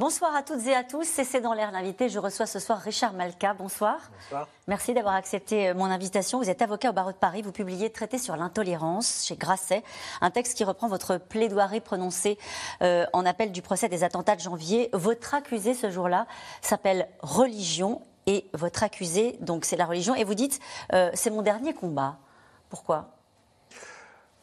Bonsoir à toutes et à tous, c'est dans l'air l'invité. Je reçois ce soir Richard Malka. Bonsoir. Bonsoir. Merci d'avoir accepté euh, mon invitation. Vous êtes avocat au barreau de Paris. Vous publiez Traité sur l'intolérance chez Grasset, un texte qui reprend votre plaidoirie prononcée euh, en appel du procès des attentats de janvier. Votre accusé ce jour-là s'appelle Religion et votre accusé, donc c'est la religion. Et vous dites, euh, c'est mon dernier combat. Pourquoi?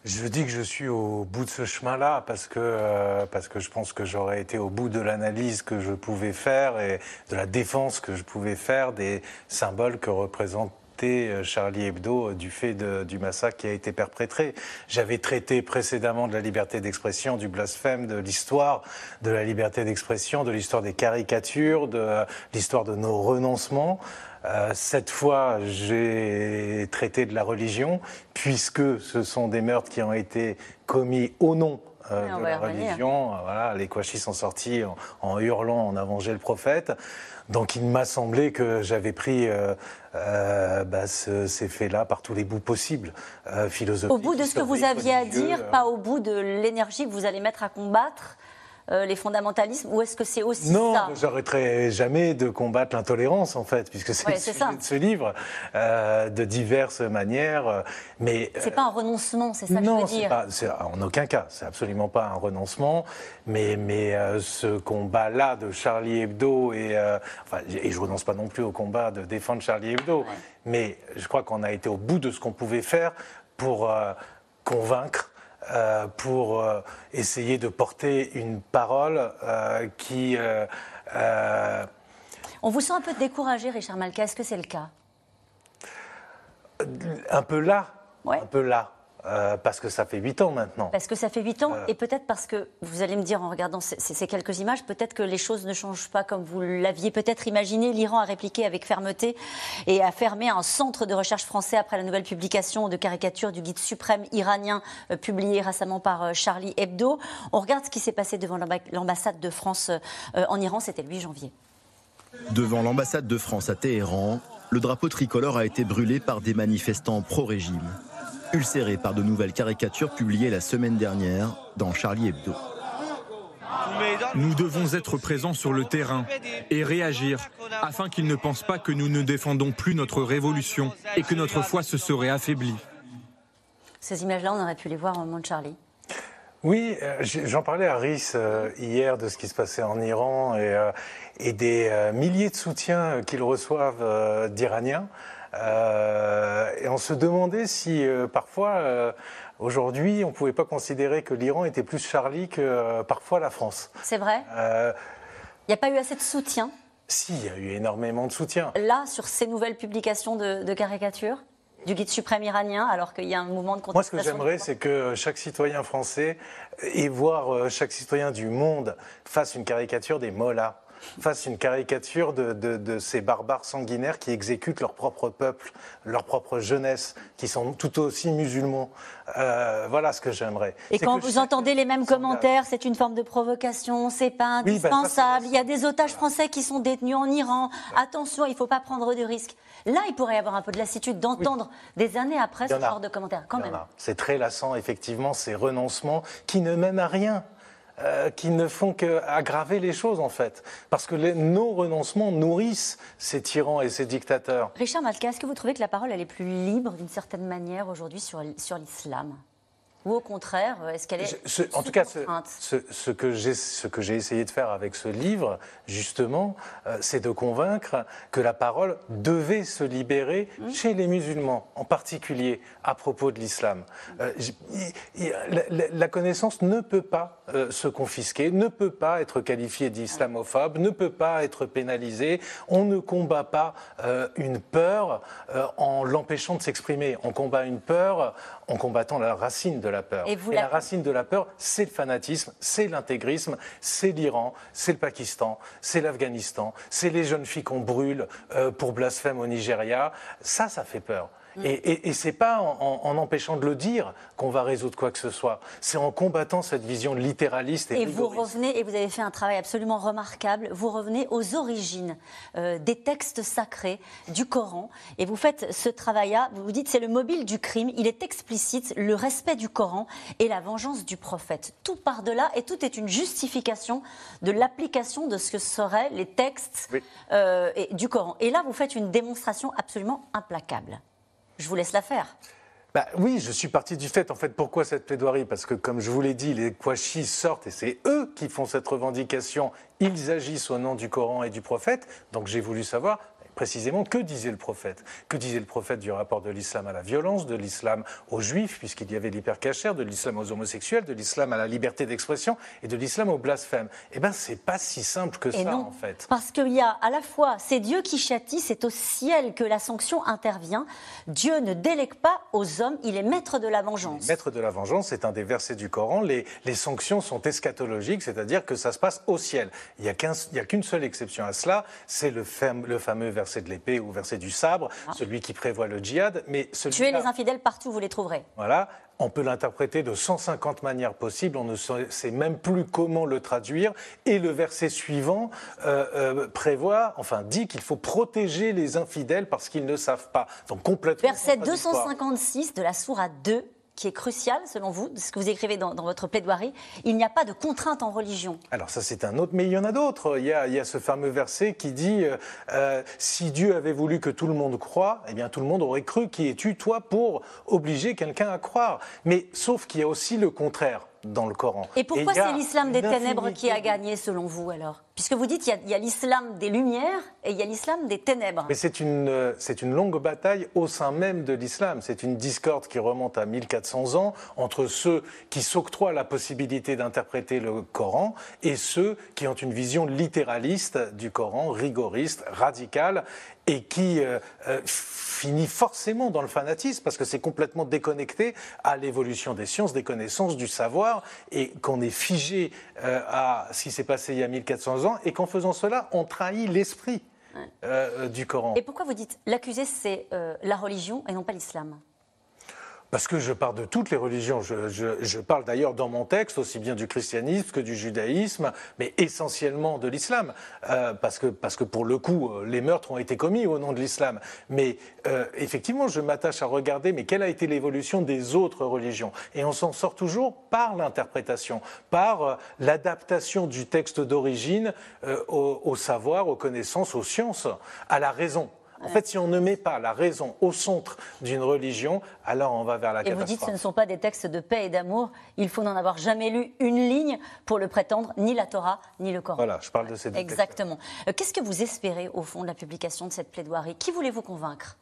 Je dis que je suis au bout de ce chemin-là parce que, euh, parce que je pense que j'aurais été au bout de l'analyse que je pouvais faire et de la défense que je pouvais faire des symboles que représentait euh, Charlie Hebdo du fait du massacre qui a été perpétré. J'avais traité précédemment de la liberté d'expression, du blasphème, de l'histoire de la liberté d'expression, de l'histoire des caricatures, de l'histoire de nos renoncements. Euh, cette fois, j'ai traité de la religion, puisque ce sont des meurtres qui ont été commis au nom euh, de la religion. Euh, voilà, les Kouachis sont sortis en, hurlant en avant le prophète. Donc il m'a semblé que j'avais pris bah, ces faits-là par tous les bouts possibles, philosophiques. Au bout de ce que vous aviez à dire, pas au bout de l'énergie que vous allez mettre à combattre euh, les fondamentalismes ou est-ce que c'est aussi non, ça Non, j'arrêterai jamais de combattre l'intolérance en fait, puisque c'est le sujet de ce livre euh, de diverses manières. Mais c'est pas un renoncement, c'est ça que je veux dire. Pas, en aucun cas, c'est absolument pas un renoncement. Mais mais euh, ce combat-là de Charlie Hebdo et enfin, et je renonce pas non plus au combat de défendre Charlie Hebdo. Mais je crois qu'on a été au bout de ce qu'on pouvait faire pour convaincre euh, pour euh, essayer de porter une parole euh, qui... On vous sent un peu découragé, Richard Malka. Est-ce que c'est le cas? Un peu là? Un peu là. Euh, parce que ça fait 8 ans maintenant. Parce que ça fait 8 ans, euh. et peut-être parce que, vous allez me dire en regardant ces, quelques images, peut-être que les choses ne changent pas comme vous l'aviez peut-être imaginé. L'Iran a répliqué avec fermeté et a fermé un centre de recherche français après la nouvelle publication de caricatures du guide suprême iranien euh, publié récemment par Charlie Hebdo. On regarde ce qui s'est passé devant l'ambassade de France en Iran, c'était le 8 janvier. Devant l'ambassade de France à Téhéran, le drapeau tricolore a été brûlé par des manifestants pro-régime ulcéré par de nouvelles caricatures publiées la semaine dernière dans Charlie Hebdo. Nous devons être présents sur le terrain et réagir afin qu'ils ne pensent pas que nous ne défendons plus notre révolution et que notre foi se serait affaiblie. Ces images-là, on aurait pu les voir au moment de Charlie. Oui, euh, j'en parlais à Rhys euh, hier de ce qui se passait en Iran et, euh, et des milliers de soutiens qu'ils reçoivent d'Iraniens. Euh, et on se demandait si euh, parfois, euh, aujourd'hui, on ne pouvait pas considérer que l'Iran était plus Charlie que parfois la France. C'est vrai Il n'y a pas eu assez de soutien? Si, il y a eu énormément de soutien. Là, sur ces nouvelles publications de, caricatures du guide suprême iranien, alors qu'il y a un mouvement de contestation Moi, ce que j'aimerais, c'est que chaque citoyen français et voir chaque citoyen du monde fasse une caricature des mollahs fasse une caricature de, ces barbares sanguinaires qui exécutent leur propre peuple, leur propre jeunesse, qui sont tout aussi musulmans. Euh, voilà ce que j'aimerais. Et quand vous entendez les mêmes commentaires, c'est une forme de provocation, c'est pas bah, indispensable. il y a des otages français qui sont détenus en Iran. Attention, il ne faut pas prendre de risques. Là, il pourrait y avoir un peu de lassitude d'entendre des années après ce genre de commentaires, quand même. C'est très lassant, effectivement, ces renoncements qui ne mènent à rien. Euh, qui ne font qu'aggraver les choses en fait. Parce que nos renoncements nourrissent ces tyrans et ces dictateurs. Richard Malka, est-ce que vous trouvez que la parole est plus libre d'une certaine manière aujourd'hui sur l'islam? Ou au contraire, est-ce qu'elle est, En tout cas, ce, ce, que j'ai essayé de faire avec ce livre, justement, euh, c'est de convaincre que la parole devait se libérer mmh. chez les musulmans, en particulier à propos de l'islam. Euh, la, connaissance ne peut pas euh, se confisquer, ne peut pas être qualifiée d'islamophobe, ne peut pas être pénalisée. On ne combat pas une peur en l'empêchant de s'exprimer. On combat une peur en combattant la racine de la peur. Et, la... racine de la peur, c'est le fanatisme, c'est l'intégrisme, c'est l'Iran, c'est le Pakistan, c'est l'Afghanistan, c'est les jeunes filles qu'on brûle euh, pour blasphème au Nigeria. Ça, ça fait peur. Et, et, c'est pas en, empêchant de le dire qu'on va résoudre quoi que ce soit. C'est en combattant cette vision littéraliste et, et vous revenez et vous avez fait un travail absolument remarquable. Vous revenez aux origines euh, des textes sacrés du Coran et vous faites ce travail-là. Vous vous dites c'est le mobile du crime. Il est explicite le respect du Coran et la vengeance du prophète. Tout part de là et tout est une justification de l'application de ce que seraient les textes euh, du Coran. Et là, vous faites une démonstration absolument implacable. Je vous laisse la faire. Bah, oui, je suis parti du fait, en fait, pourquoi cette plaidoirie? Parce que, comme je vous l'ai dit, les Kouachis sortent et c'est eux qui font cette revendication. Ils agissent au nom du Coran et du prophète. Donc j'ai voulu savoir précisément que disait le prophète? Que disait le prophète du rapport de l'islam à la violence, de l'islam aux juifs, puisqu'il y avait l'hypercachère, de l'islam aux homosexuels, de l'islam à la liberté d'expression et de l'islam au blasphème? Eh bien, c'est pas si simple que ça, en fait. Parce qu'il y a à la fois, c'est Dieu qui châtie, c'est au ciel que la sanction intervient. Dieu ne délègue pas aux hommes, il est maître de la vengeance. Maître de la vengeance, c'est un des versets du Coran. Les, les sanctions sont eschatologiques, c'est-à-dire que ça se passe au ciel. Il n'y a qu'une seule exception à cela, c'est le, le fameux verset verset de l'épée ou verset du sabre, ah. celui qui prévoit le djihad. Mais Tuer les infidèles partout, vous les trouverez. Voilà. On peut l'interpréter de 150 manières possibles, on ne sait même plus comment le traduire. Et le verset suivant euh, euh, prévoit, enfin dit qu'il faut protéger les infidèles parce qu'ils ne savent pas. Donc complètement. Verset 256 de la Sourate 2 qui est crucial, selon vous, ce que vous écrivez dans, votre plaidoirie. Il n'y a pas de contrainte en religion. Alors ça, c'est un autre, mais il y en a d'autres. Il, y a, ce fameux verset qui dit euh, euh, Si Dieu avait voulu que tout le monde croie, eh bien tout le monde aurait cru. Qui es-tu, toi, pour obliger quelqu'un à croire Mais sauf qu'il y a aussi le contraire dans le Coran. Et pourquoi c'est l'islam des ténèbres qui a gagné selon vous alors? Puisque vous dites qu'il y a, l'islam des lumières et il y a l'islam des ténèbres. Mais c'est une, euh, c'est une longue bataille au sein même de l'islam. C'est une discorde qui remonte à 1400 ans entre ceux qui s'octroient la possibilité d'interpréter le Coran et ceux qui ont une vision littéraliste du Coran, rigoriste, radicale et qui euh, euh, finit forcément dans le fanatisme parce que c'est complètement déconnecté à l'évolution des sciences, des connaissances, du savoir et qu'on est figé euh, à ce qui s'est passé il y a 1400 ans et qu'en faisant cela, on trahit l'esprit du Coran. Et pourquoi vous dites l'accusé c'est la religion et non pas l'islam? Parce que je parle de toutes les religions. Je, parle d'ailleurs dans mon texte aussi bien du christianisme que du judaïsme, mais essentiellement de l'islam. Euh, parce, que, pour le coup, euh, les meurtres ont été commis au nom de l'islam. Mais euh, effectivement, je m'attache à regarder, mais quelle a été l'évolution des autres religions? Et on s'en sort toujours par l'interprétation, par l'adaptation du texte d'origine au savoir, aux connaissances, aux sciences, à la raison. En fait, si on ne met pas la raison au centre d'une religion, alors on va vers la catastrophe. Et vous dites que ce ne sont pas des textes de paix et d'amour. Il faut n'en avoir jamais lu une ligne pour le prétendre, ni la Torah, ni le Coran. Voilà, je parle de ces deux Exactement. Euh, qu'est-ce que vous espérez, au fond, de la publication de cette plaidoirie? Qui voulez-vous convaincre?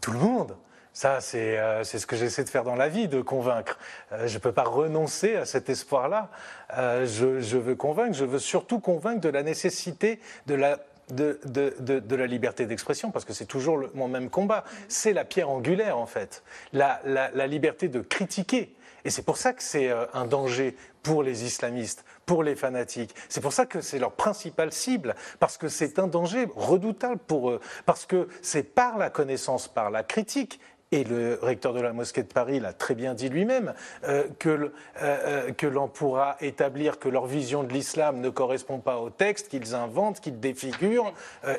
Tout le monde. Ça, euh, c'est ce que j'essaie de faire dans la vie, de convaincre. Euh, je ne peux pas renoncer à cet espoir-là. je, je, veux convaincre, je veux surtout convaincre de la nécessité de la de, de, la liberté d'expression, parce que c'est toujours le, mon même combat. C'est la pierre angulaire, en fait. La, la, liberté de critiquer. Et c'est pour ça que c'est euh, un danger pour les islamistes, pour les fanatiques. C'est pour ça que c'est leur principale cible, parce que c'est un danger redoutable pour eux, parce que c'est par la connaissance, par la critique et le recteur de la mosquée de Paris l'a très bien dit lui-même, euh, que, euh, euh, que l'on pourra établir que leur vision de l'islam ne correspond pas au texte, qu'ils inventent, qu'ils défigurent,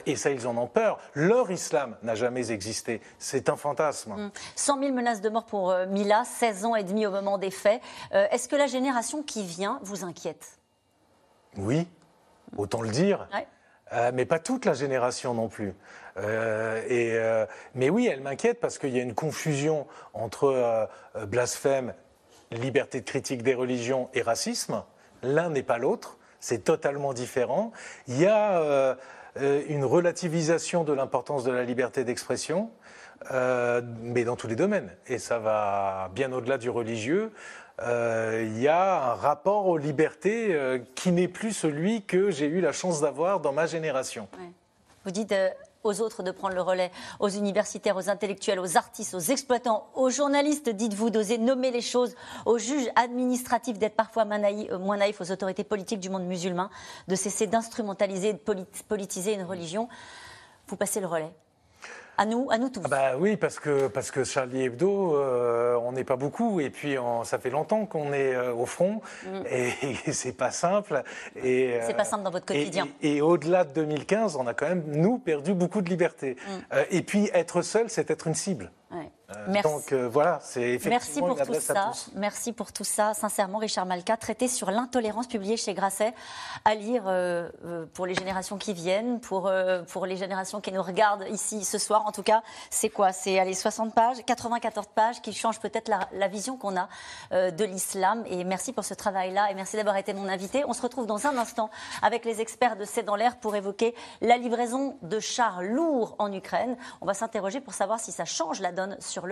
et ça, ils en ont peur. Leur islam n'a jamais existé. C'est un fantasme. 100 mmh. 000 menaces de mort pour Mila, 16 ans et demi au moment des faits. Est-ce que la génération qui vient vous inquiète? Oui, autant le dire. mais pas toute la génération non plus. Euh, euh, mais oui, elle m'inquiète parce qu'il y a une confusion entre euh, blasphème, liberté de critique des religions et racisme. L'un n'est pas l'autre, c'est totalement différent. Il y a une relativisation de l'importance de la liberté d'expression. mais dans tous les domaines. Et ça va bien au-delà du religieux. Il y a un rapport aux libertés qui n'est plus celui que j'ai eu la chance d'avoir dans ma génération. Vous dites aux autres de prendre le relais, aux universitaires, aux intellectuels, aux artistes, aux exploitants, aux journalistes, dites-vous, d'oser nommer les choses, aux juges administratifs d'être parfois euh, moins naïfs, aux autorités politiques du monde musulman, de cesser d'instrumentaliser et de politiser une religion. Vous passez le relais À nous, à nous tous. Ah bah oui, parce que, parce que Charlie Hebdo, euh, on n'est pas beaucoup, et puis ça fait longtemps qu'on est euh, au front, mm. et, c'est pas simple. Et, c'est pas simple dans votre quotidien. Et, au-delà de 2015, on a quand même, nous, perdu beaucoup de liberté. Mm. et puis être seul, c'est être une cible. Euh, Merci. Donc euh, voilà, c'est effectivement Merci pour tout ça. Merci pour tout ça. Sincèrement, Richard Malka, traité sur l'intolérance, publié chez Grasset, à lire euh, pour les générations qui viennent, pour, pour les générations qui nous regardent ici ce soir. En tout cas, c'est quoi? C'est les 60 pages, 94 pages qui changent peut-être la, la, vision qu'on a de l'islam. Et merci pour ce travail-là et merci d'avoir été mon invité. On se retrouve dans un instant avec les experts de C'est dans l'air pour évoquer la livraison de chars lourds en Ukraine. On va s'interroger pour savoir si ça change la donne sur